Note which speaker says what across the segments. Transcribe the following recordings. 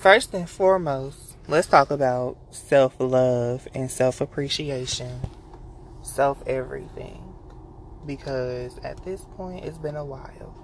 Speaker 1: first and foremost, let's talk about self love and self appreciation, self everything. Because at this point, it's been a while.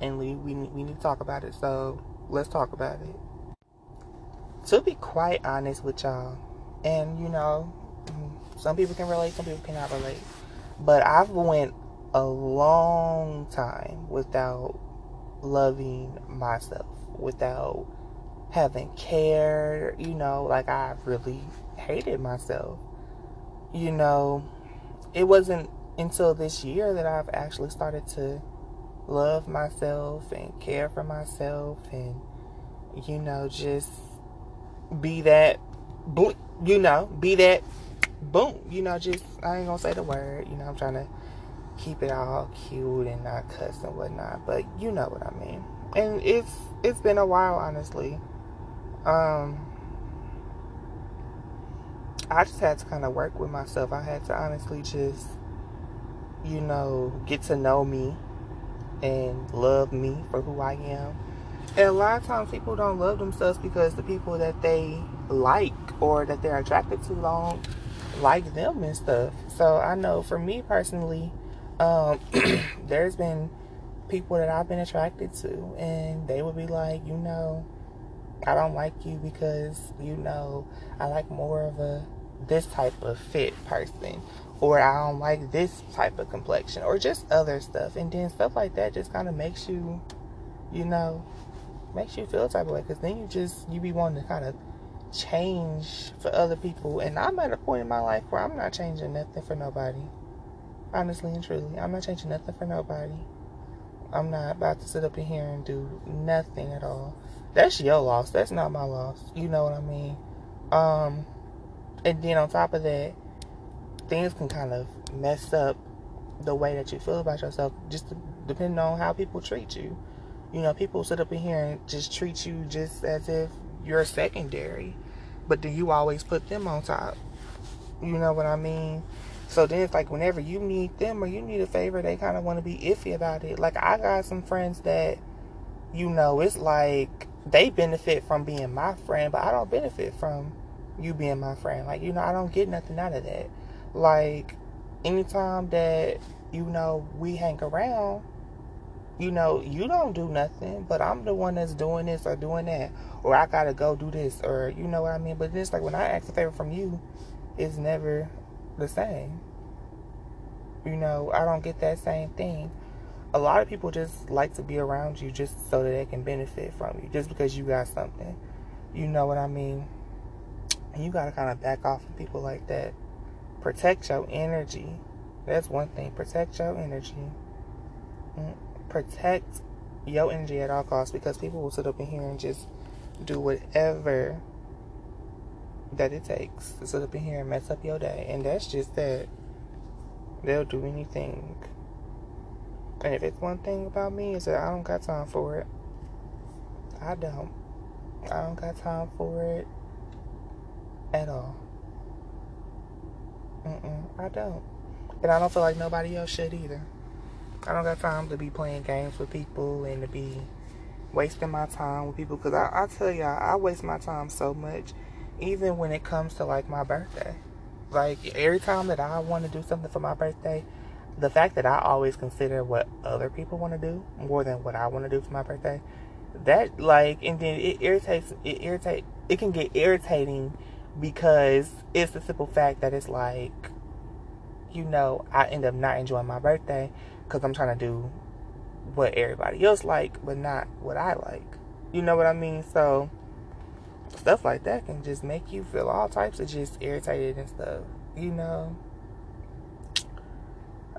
Speaker 1: And we, we, we need to talk about it. So let's talk about it. To be quite honest with y'all, and you know, some people can relate, some people cannot relate. But I've went a long time without loving myself, without having cared, you know, like I really hated myself. You know, it wasn't until this year that I've actually started to love myself and care for myself and you know just be that you know be that boom you know just i ain't gonna say the word you know i'm trying to keep it all cute and not cuss and whatnot but you know what i mean and it's it's been a while honestly um i just had to kind of work with myself i had to honestly just you know get to know me and love me for who I am. And a lot of times people don't love themselves because the people that they like or that they're attracted to don't like them and stuff. So I know for me personally, um, there's been people that I've been attracted to and they would be like, you know, I don't like you because, you know, I like more of a this type of fit person or I don't like this type of complexion or just other stuff. And then stuff like that just kind of makes you, you know, makes you feel type of way because then you just, you be wanting to kind of change for other people. And I'm at a point in my life where I'm not changing nothing for nobody. Honestly and truly, I'm not changing nothing for nobody. I'm not about to sit up in here and do nothing at all. That's your loss. That's not my loss. You know what I mean? Um, and then on top of that, things can kind of mess up the way that you feel about yourself just depending on how people treat you. You know, people sit up in here and just treat you just as if you're secondary, but then you always put them on top. You know what I mean? So then it's like whenever you need them or you need a favor, they kind of want to be iffy about it. Like I got some friends that, you know, it's like they benefit from being my friend, but I don't benefit from you being my friend. Like, you know, I don't get nothing out of that. Like, anytime that, you know, we hang around, you know, you don't do nothing, but I'm the one that's doing this or doing that. Or I gotta go do this, or you know what I mean? But it's like when I ask a favor from you, it's never the same. You know, I don't get that same thing. A lot of people just like to be around you just so that they can benefit from you, just because you got something. You know what I mean? And you gotta kind of back off of people like that. Protect your energy. That's one thing. Protect your energy. Mm, protect your energy at all costs because people will sit up in here and just do whatever that it takes to sit up in here and mess up your day. And that's just that. They'll do anything. And if it's one thing about me, is that I don't got time for it. I don't. I don't got time for it at all. Mm-mm, I don't. And I don't feel like nobody else should either. I don't got time to be playing games with people and to be wasting my time with people. Because I, I tell y'all, I waste my time so much, even when it comes to like my birthday. Like every time that I want to do something for my birthday, the fact that I always consider what other people want to do more than what I want to do for my birthday, that like, and then it irritates. It irritate. It can get irritating because it's the simple fact that it's like, you know, I end up not enjoying my birthday because I'm trying to do what everybody else like, but not what I like. You know what I mean? So stuff like that can just make you feel all types of just irritated and stuff. You know,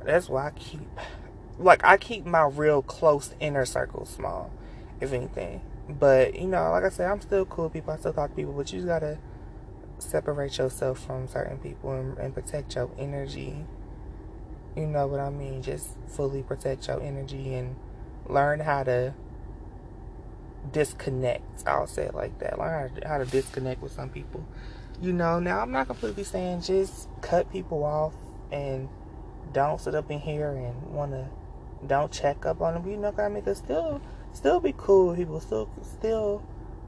Speaker 1: that's why I keep like I keep my real close inner circle small, if anything. But you know, like I said, I'm still cool people. I still talk to people, but you gotta separate yourself from certain people and, and protect your energy. You know what I mean? Just fully protect your energy and learn how to disconnect. I'll say it like that. Learn how to, disconnect with some people. You know, now I'm not completely saying just cut people off and don't sit up in here and want to don't check up on them. You know I mean? Cause still, still be cool with people. Still, still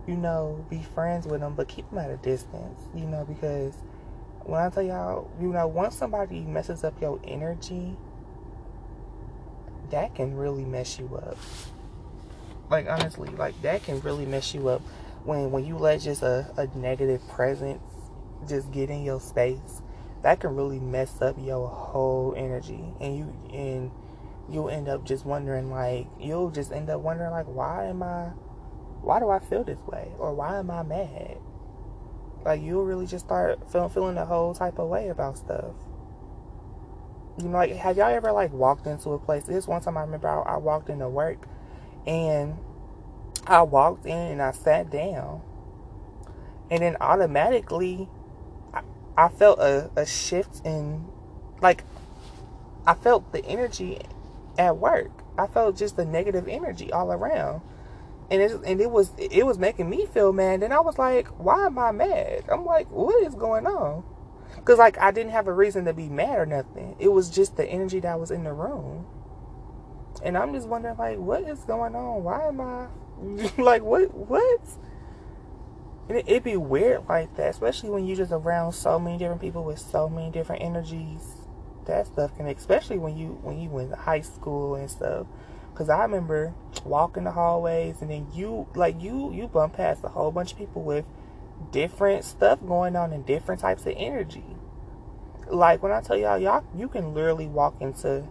Speaker 1: you know, be friends with them, but keep them at a distance, you know, because when I tell y'all, you know, once somebody messes up your energy, that can really mess you up. Like honestly, like that can really mess you up when when you let just a, a negative presence just get in your space. That can really mess up your whole energy, and you and you'll end up just wondering like you'll just end up wondering like why am I, why do I feel this way, or why am I mad? Like you'll really just start feeling feeling the whole type of way about stuff. You know, like have y'all ever like walked into a place? This one time I remember I, I walked into work and I walked in and I sat down. And then automatically I, I felt a, a shift in like I felt the energy at work. I felt just the negative energy all around. And it, and it was it was making me feel mad. And I was like, why am I mad? I'm like, what is going on? Because like I didn't have a reason to be mad or nothing. It was just the energy that was in the room. And I'm just wondering, like, what is going on? Why am I like, what? What? And it, it'd be weird like that, especially when you're just around so many different people with so many different energies. That stuff can, especially when you when you went to high school and stuff. Cause I remember walking the hallways, and then you like you you bump past a whole bunch of people with different stuff going on and different types of energy. Like when I tell y'all, y'all you can literally walk into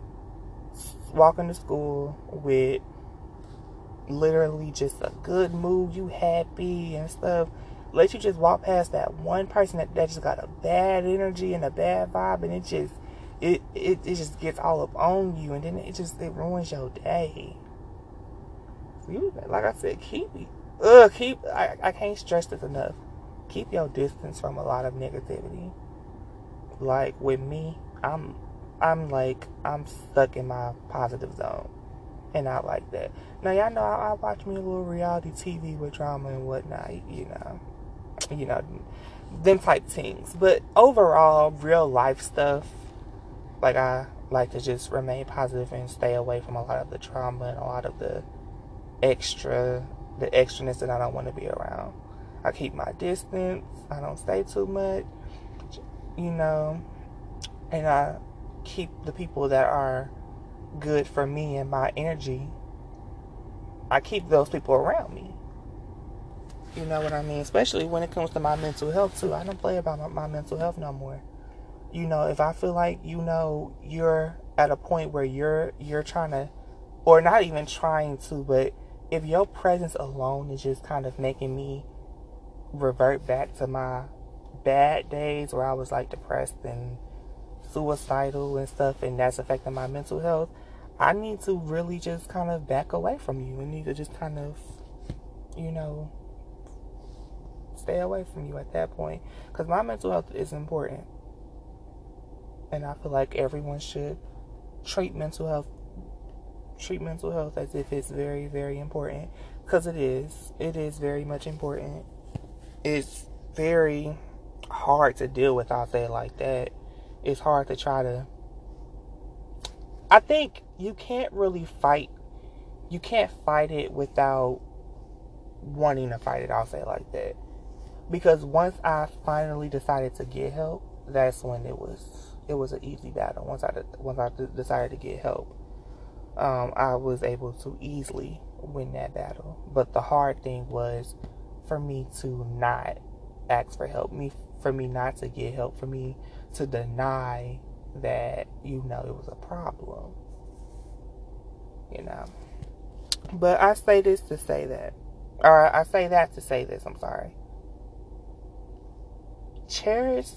Speaker 1: walk to school with literally just a good mood, you happy and stuff. Let you just walk past that one person that, that just got a bad energy and a bad vibe and it just it, it it just gets all up on you and then it just it ruins your day. You like I said, keep ugh, keep I, I can't stress this enough. Keep your distance from a lot of negativity. Like with me, I'm I'm like I'm stuck in my positive zone, and I like that. Now y'all know I, I watch me a little reality TV with drama and whatnot. You know, you know, them type things. But overall, real life stuff, like I like to just remain positive and stay away from a lot of the trauma and a lot of the extra, the extraness that I don't want to be around. I keep my distance. I don't say too much, you know, and I keep the people that are good for me and my energy. I keep those people around me. You know what I mean? Especially when it comes to my mental health too. I don't play about my, my mental health no more. You know, if I feel like you know you're at a point where you're you're trying to or not even trying to, but if your presence alone is just kind of making me revert back to my bad days where I was like depressed and suicidal and stuff, and that's affecting my mental health, I need to really just kind of back away from you. I need to just kind of, you know, stay away from you at that point. Because my mental health is important. And I feel like everyone should treat mental health treat mental health as if it's very very important because it is it is very much important it's very hard to deal with I'll say like that it's hard to try to I think you can't really fight you can't fight it without wanting to fight it, I'll say like that. Because once I finally decided to get help, that's when it was it was an easy battle. Once I once I decided to get help, um, I was able to easily win that battle. But the hard thing was for me to not ask for help, me for me not to get help, for me to deny that you know it was a problem. You know. But I say this to say that. Or I say that to say this, I'm sorry. Cherish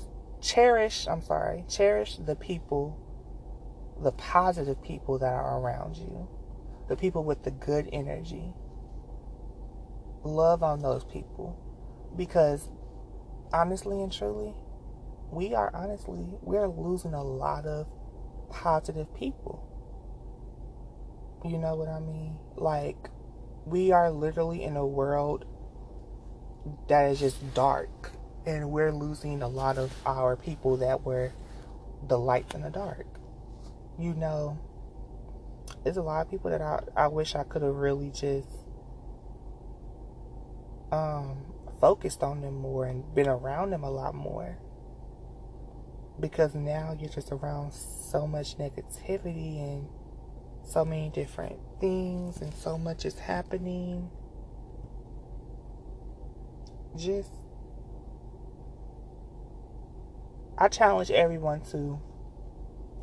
Speaker 1: cherish, I'm sorry, cherish the people, the positive people that are around you. The people with the good energy. Love on those people. Because honestly and truly, we are honestly, we're losing a lot of positive people. You know what I mean? Like, we are literally in a world that is just dark, and we're losing a lot of our people that were the lights in the dark. You know, there's a lot of people that I, I wish I could have really just um, focused on them more and been around them a lot more. Because now you're just around so much negativity and so many different things, and so much is happening. Just, I challenge everyone to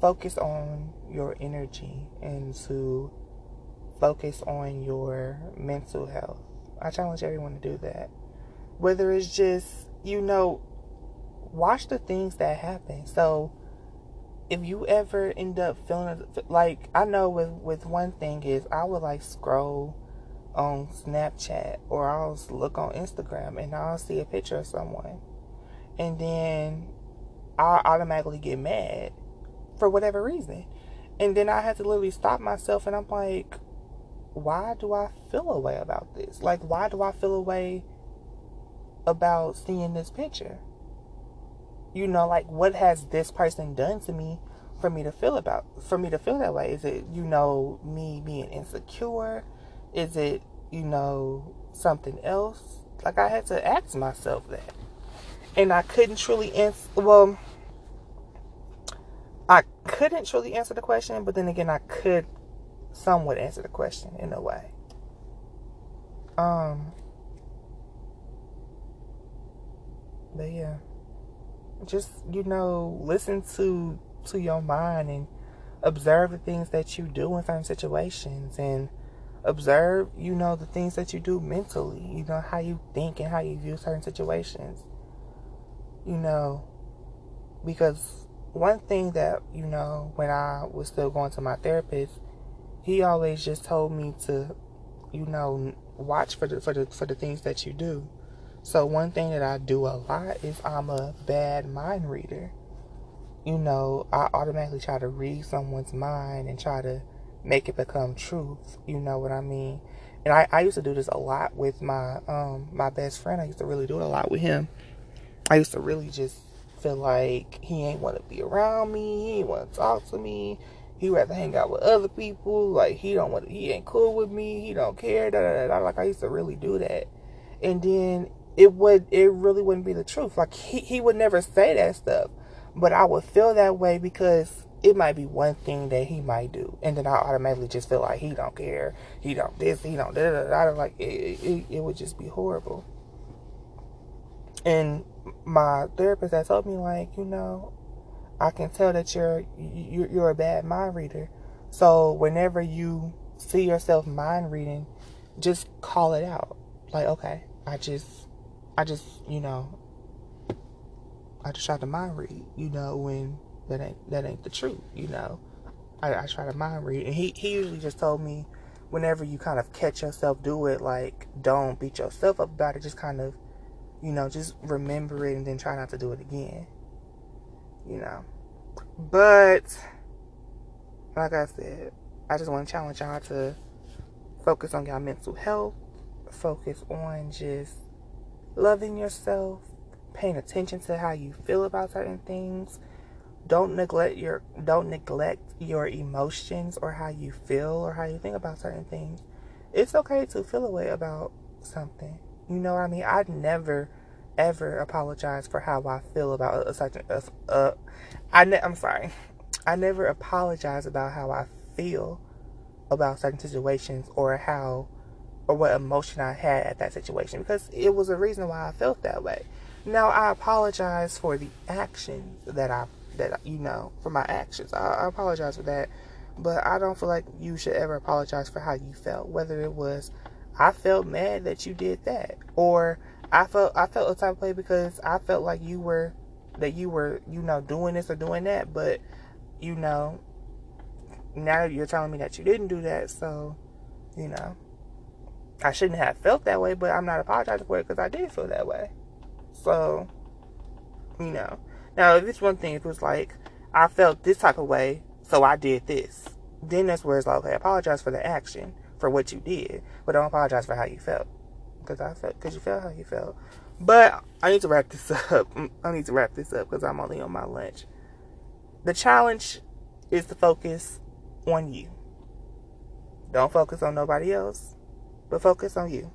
Speaker 1: focus on your energy and to focus on your mental health. I challenge everyone to do that. Whether it's just, you know, watch the things that happen. So, if you ever end up feeling like I know with with one thing is I would like scroll on Snapchat or I'll look on Instagram and I'll see a picture of someone and then I'll automatically get mad for whatever reason. And then I had to literally stop myself and I'm like, why do I feel a way about this? Like, why do I feel a way about seeing this picture? You know, like, what has this person done to me for me to feel about, for me to feel that way? Is it, you know, me being insecure? Is it, you know, something else? Like, I had to ask myself that. And I couldn't truly answer, well, I couldn't truly answer the question, but then again, I could somewhat answer the question in a way. Um, but yeah, just you know, listen to to your mind and observe the things that you do in certain situations and observe, you know, the things that you do mentally. You know how you think and how you view certain situations. You know, because one thing that, you know, when I was still going to my therapist, he always just told me to, you know, watch for the for the for the things that you do. So one thing that I do a lot is I'm a bad mind reader. You know, I automatically try to read someone's mind and try to make it become truth. You know what I mean? And I, I used to do this a lot with my um my best friend. I used to really do it a lot with him. I used to really just feel like he ain't want to be around me. He ain't want to talk to me. He rather hang out with other people. Like he don't want. He ain't cool with me. He don't care. Da, da, da, Like I used to really do that, and then it would. It really wouldn't be the truth. Like he he would never say that stuff, but I would feel that way because it might be one thing that he might do, and then I automatically just feel like he don't care. He don't this. He don't da da da. Like it, it, it would just be horrible. And my therapist has told me like, you know, I can tell that you're you're, you're a bad mind reader. So whenever you see yourself mind reading, just call it out. Like, okay, I just, I just, you know, I just try to mind read. You know, when that ain't that ain't the truth. You know, I, I try to mind read, and he he usually just told me, whenever you kind of catch yourself do it, like don't beat yourself up about it. Just kind of you know, just remember it and then try not to do it again. You know. But like I said, I just want to challenge y'all to focus on your mental health, focus on just loving yourself, paying attention to how you feel about certain things. Don't neglect your don't neglect your emotions or how you feel or how you think about certain things. It's okay to feel a way about something. You know what I mean? I'd never, ever apologize for how I feel about a certain. Uh, uh, I ne- I'm sorry. I never apologize about how I feel about certain situations or how or what emotion I had at that situation because it was a reason why I felt that way. Now I apologize for the actions that I that you know for my actions. I, I apologize for that, but I don't feel like you should ever apologize for how you felt, whether it was I felt mad that you did that, or I felt I felt a type of way because I felt like you were that you were you know doing this or doing that, but you know now you're telling me that you didn't do that, so you know I shouldn't have felt that way, but I'm not apologizing for it because I did feel that way. So you know now if it's one thing, if it was like I felt this type of way, so I did this, then that's where it's like okay, apologize for the action for what you did, but don't apologize for how you felt because I felt because you felt how you felt. But I need to wrap this up. I need to wrap this up because I'm only on my lunch. The challenge is to focus on you. Don't focus on nobody else, but focus on you.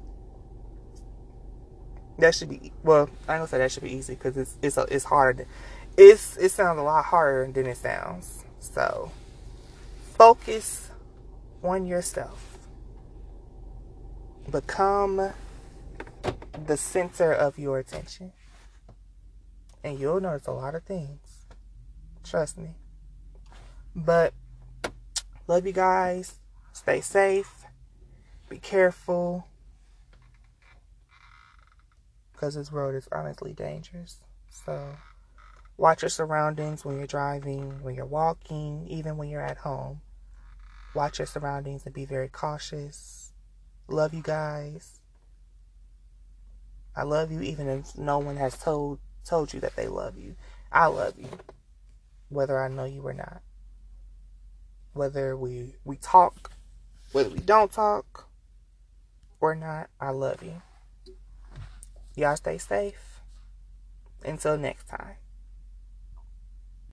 Speaker 1: That should be well. I gonna say that should be easy because it's it's a, it's harder. It's it sounds a lot harder than it sounds. So focus on yourself. Become the center of your attention, and you'll notice a lot of things. Trust me. But love you guys. Stay safe. Be careful because this road is honestly dangerous. So watch your surroundings when you're driving, when you're walking, even when you're at home. Watch your surroundings and be very cautious. Love you guys. I love you even if no one has told told you that they love you. I love you. Whether I know you or not. Whether we we talk, whether we don't talk or not, I love you. Y'all stay safe. Until next time.